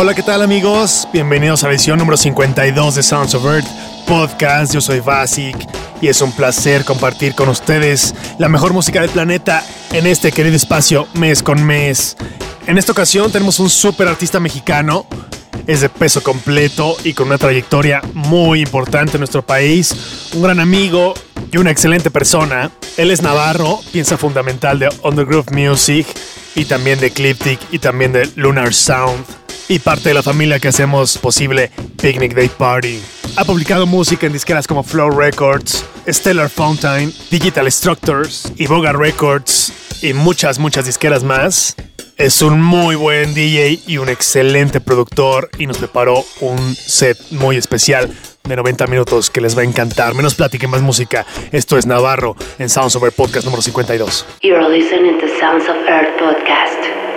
Hola, ¿qué tal amigos? Bienvenidos a la edición número 52 de Sounds of Earth Podcast. Yo soy Basic y es un placer compartir con ustedes la mejor música del planeta en este querido espacio mes con mes. En esta ocasión tenemos un super artista mexicano, es de peso completo y con una trayectoria muy importante en nuestro país, un gran amigo y una excelente persona. Él es Navarro, piensa fundamental de Undergroove Music y también de Cliptic y también de Lunar Sound y parte de la familia que hacemos posible Picnic Day Party. Ha publicado música en disqueras como Flow Records, Stellar Fountain, Digital Structures y Boga Records y muchas, muchas disqueras más. Es un muy buen DJ y un excelente productor y nos preparó un set muy especial de 90 minutos que les va a encantar. Menos plática y más música. Esto es Navarro en Sounds Over Podcast número 52. You're listening Sounds of Earth podcast.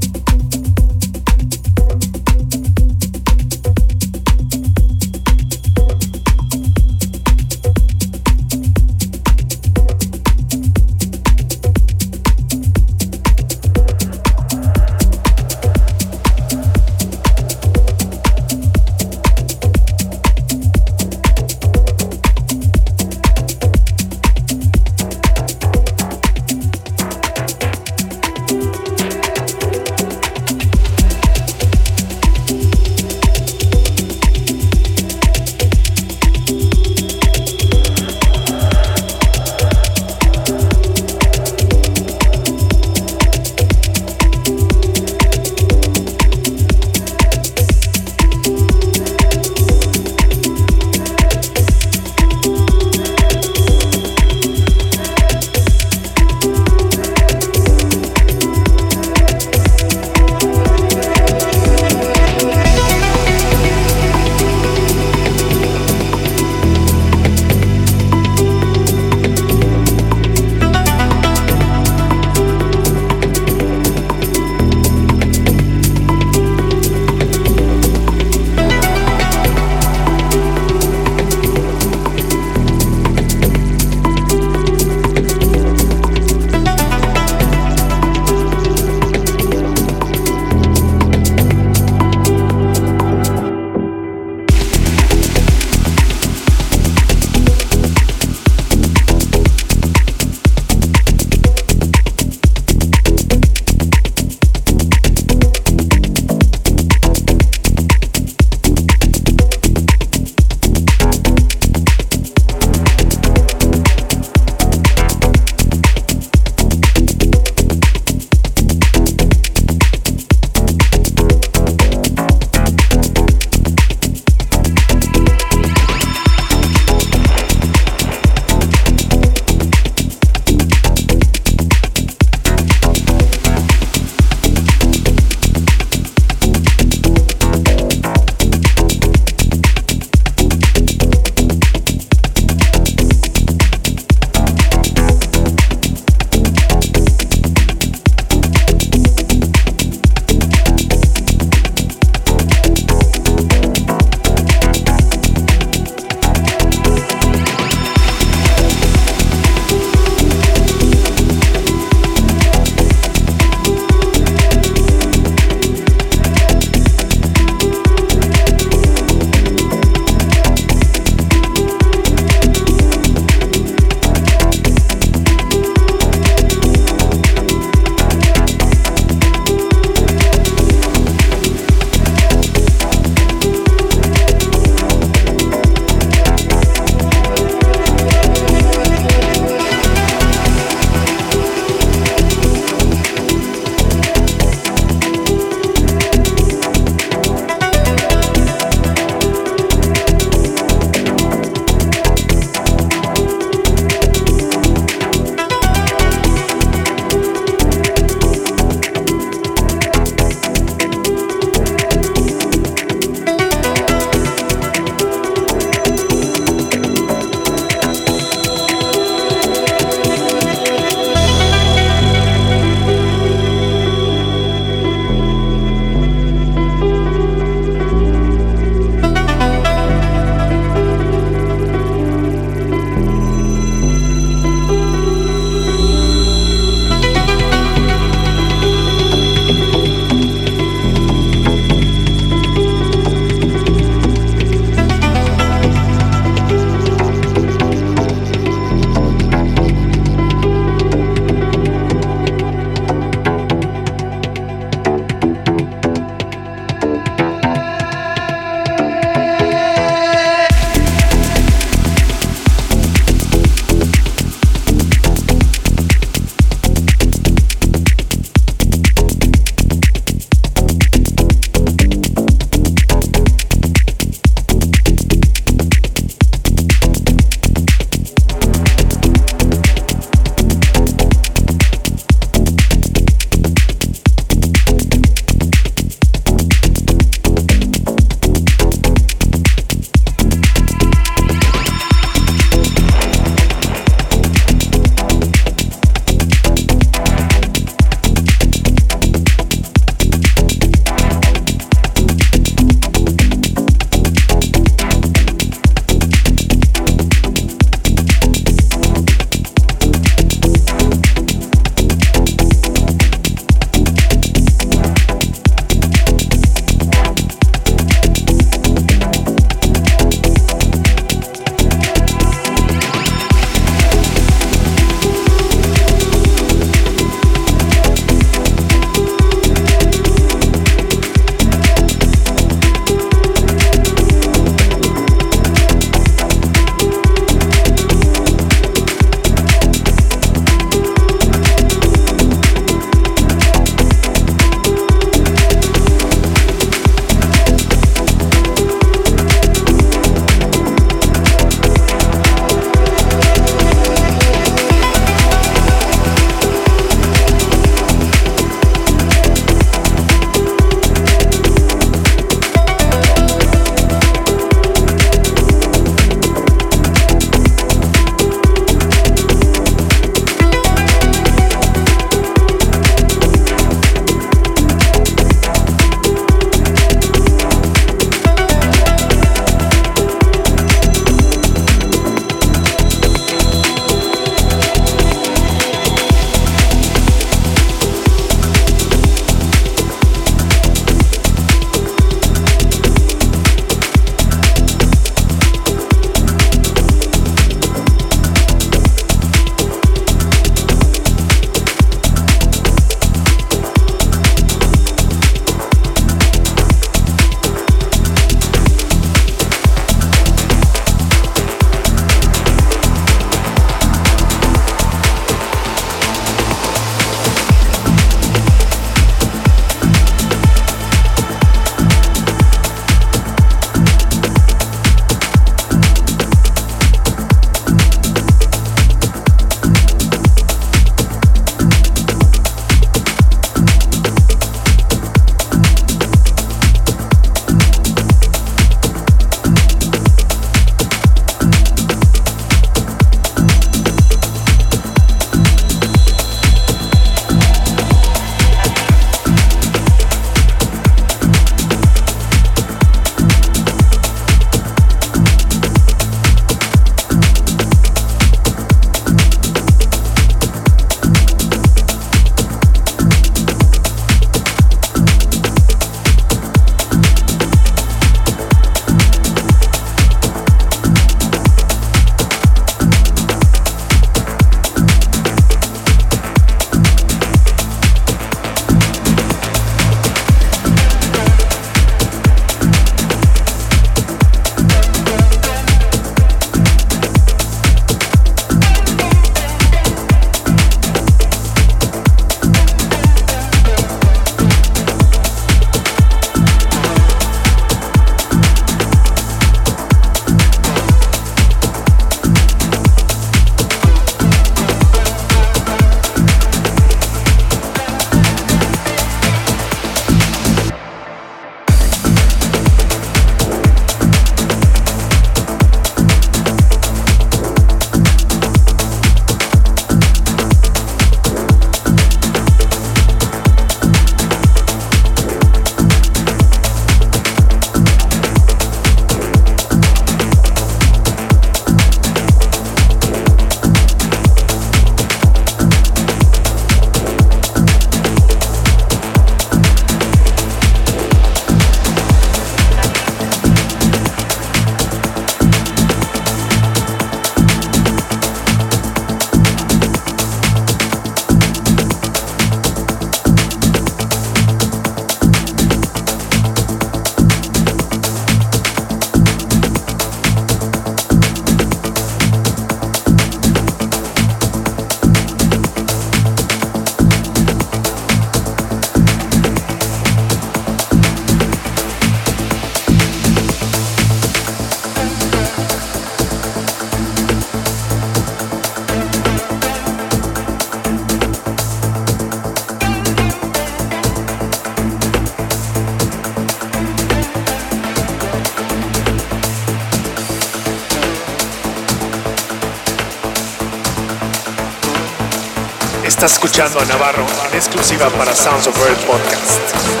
Estás escuchando a Navarro en exclusiva para Sounds of Earth Podcast.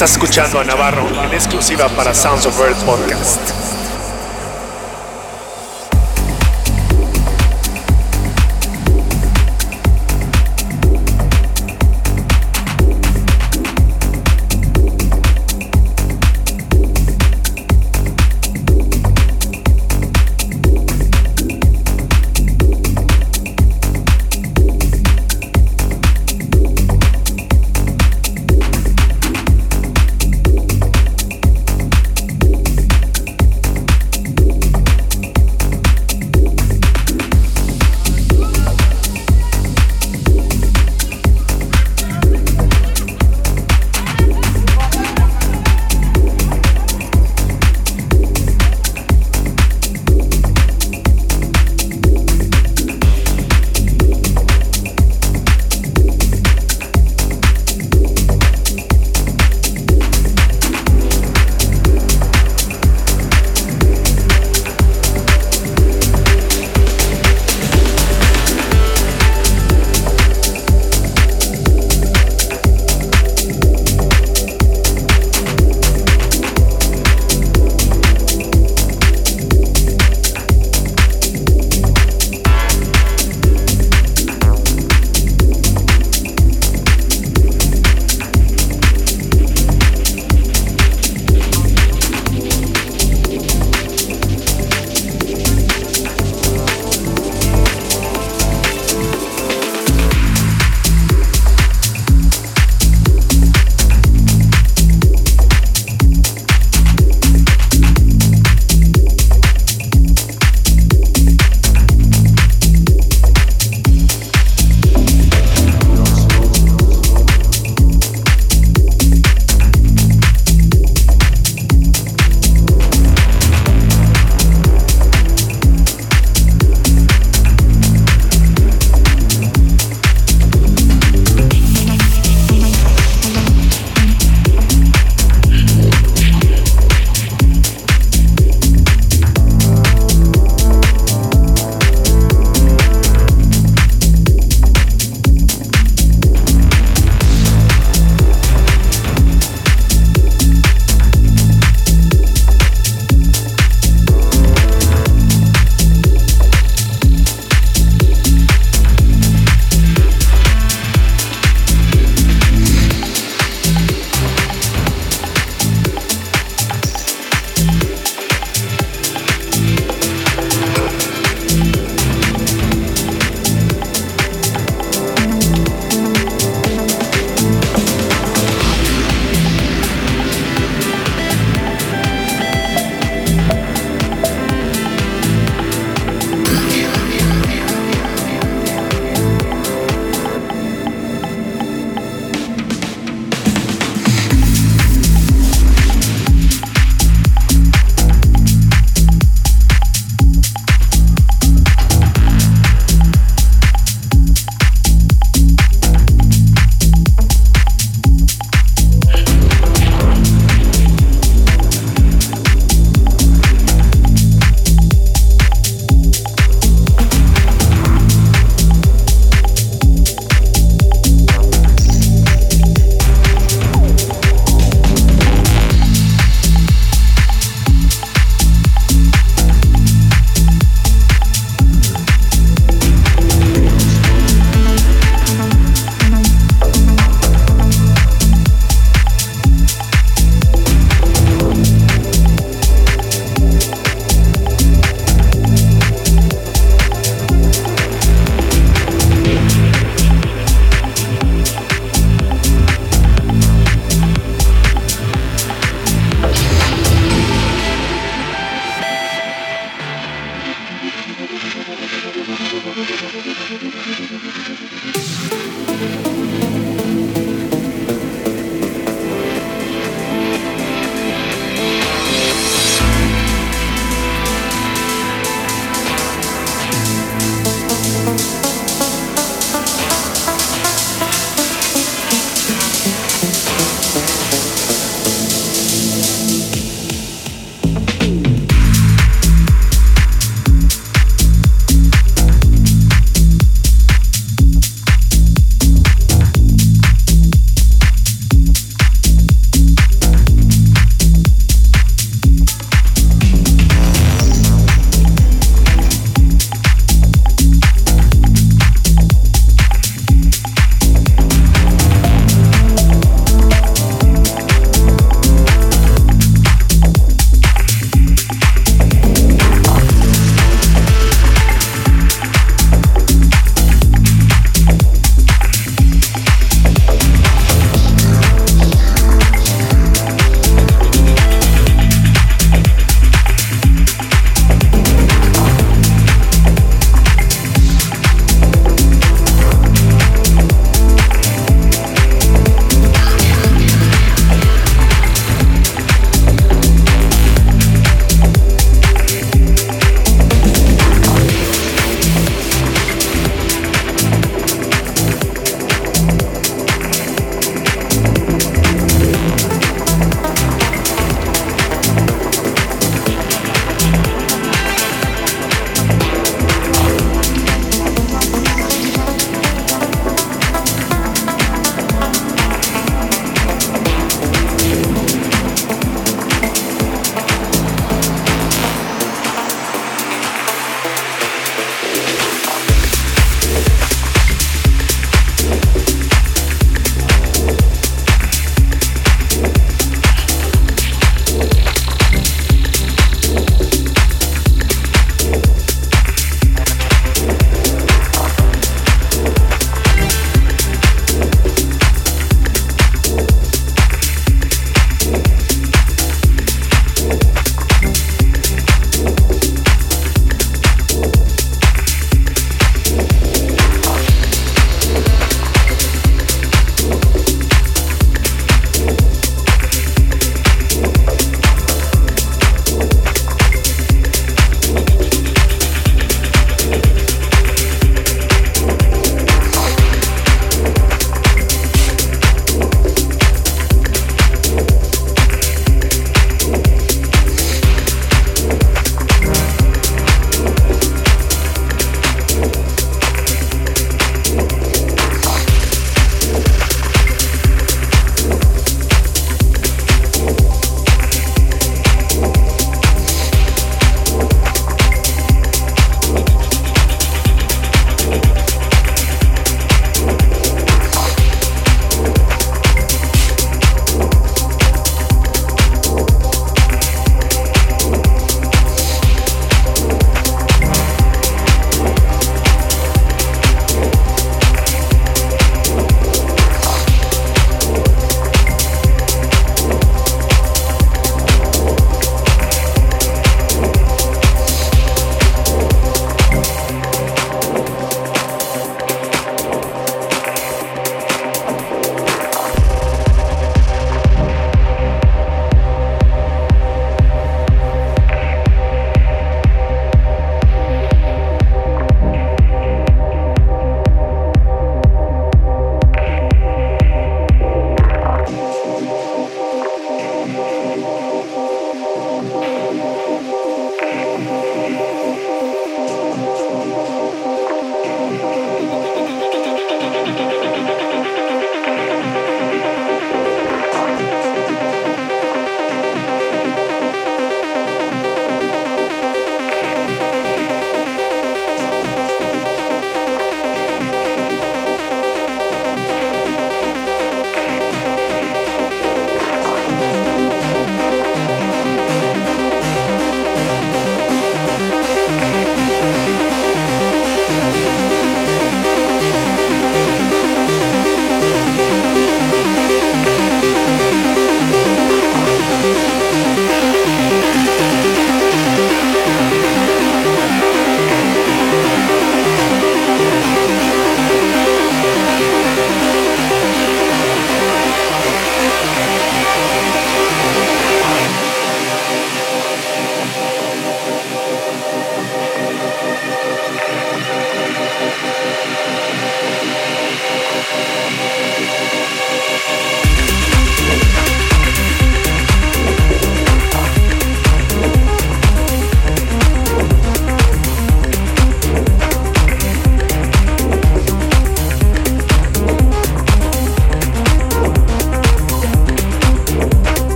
Estás escuchando a Navarro en exclusiva para Sounds of Earth Podcast.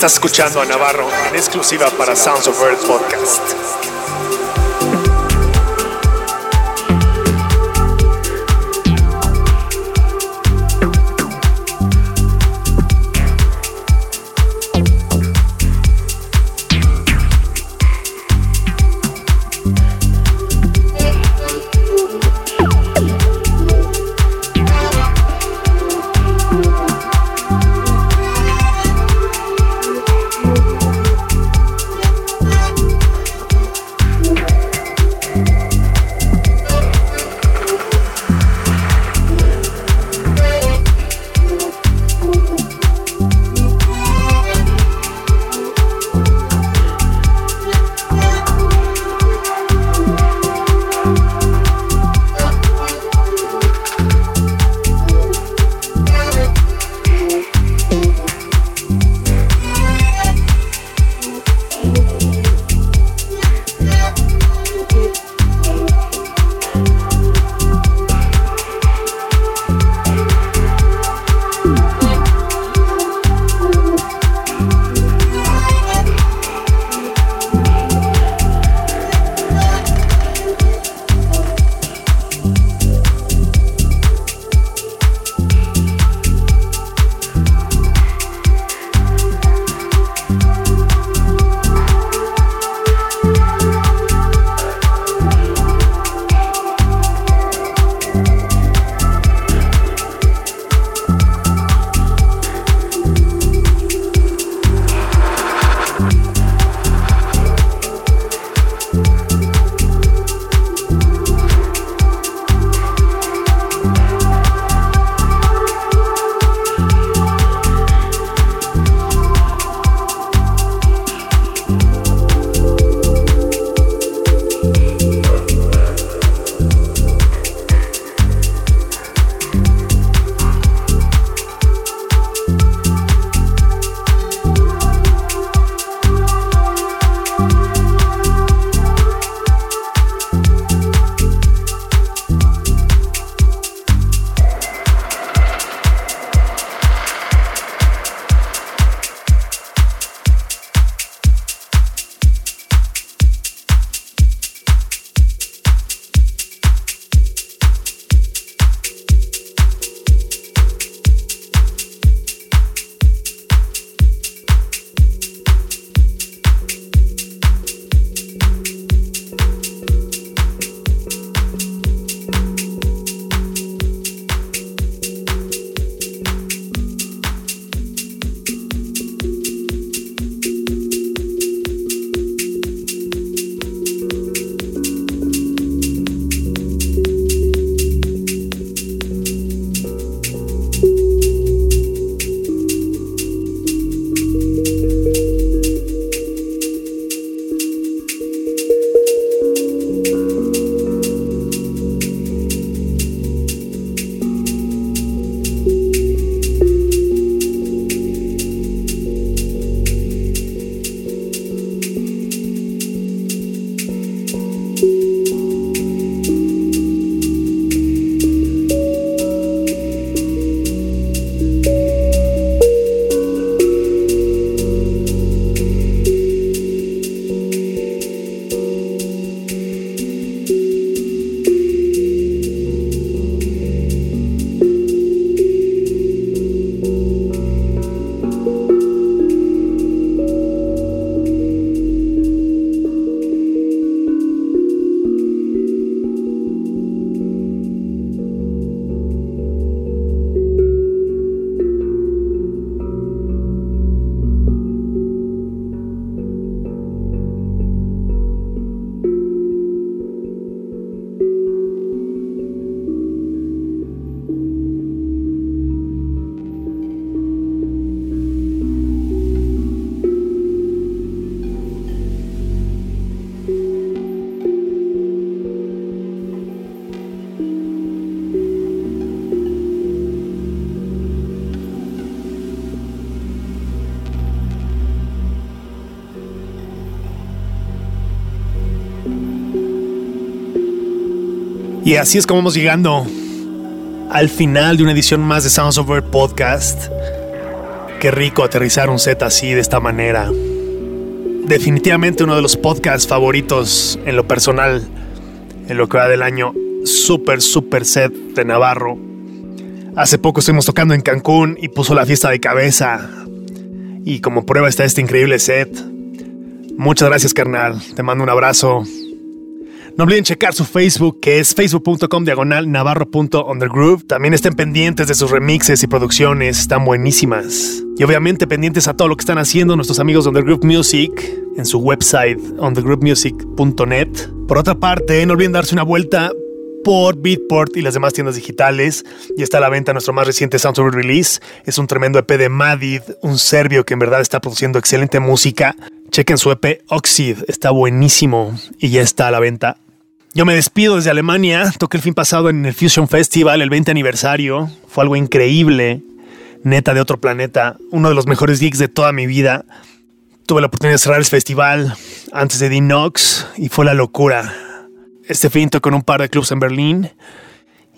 Estás escuchando a Navarro en exclusiva para Sounds of Earth Podcast. Y así es como vamos llegando al final de una edición más de Sounds Earth Podcast. Qué rico aterrizar un set así, de esta manera. Definitivamente uno de los podcasts favoritos en lo personal, en lo que va del año. Super, super set de Navarro. Hace poco estuvimos tocando en Cancún y puso la fiesta de cabeza. Y como prueba está este increíble set. Muchas gracias, carnal. Te mando un abrazo. No olviden checar su Facebook, que es facebook.com diagonal navarro.undergroove. También estén pendientes de sus remixes y producciones, están buenísimas. Y obviamente pendientes a todo lo que están haciendo nuestros amigos de Undergroove Music en su website undergroovemusic.net. Por otra parte, no olviden darse una vuelta por Beatport y las demás tiendas digitales. Y está a la venta nuestro más reciente Soundtrack Release. Es un tremendo EP de Madid, un serbio que en verdad está produciendo excelente música. Chequen su EP Oxid, está buenísimo y ya está a la venta. Yo me despido desde Alemania, toqué el fin pasado en el Fusion Festival, el 20 aniversario, fue algo increíble, neta de otro planeta, uno de los mejores gigs de toda mi vida. Tuve la oportunidad de cerrar el festival antes de Dinox y fue la locura. Este fin toqué en un par de clubs en Berlín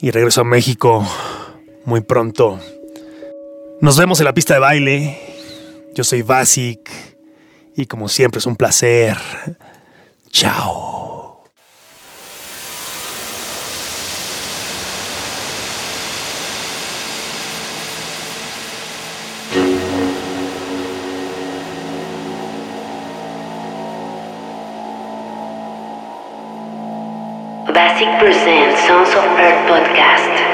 y regreso a México muy pronto. Nos vemos en la pista de baile. Yo soy Basic y como siempre es un placer. Chao. Basic presents Sons of Earth podcast.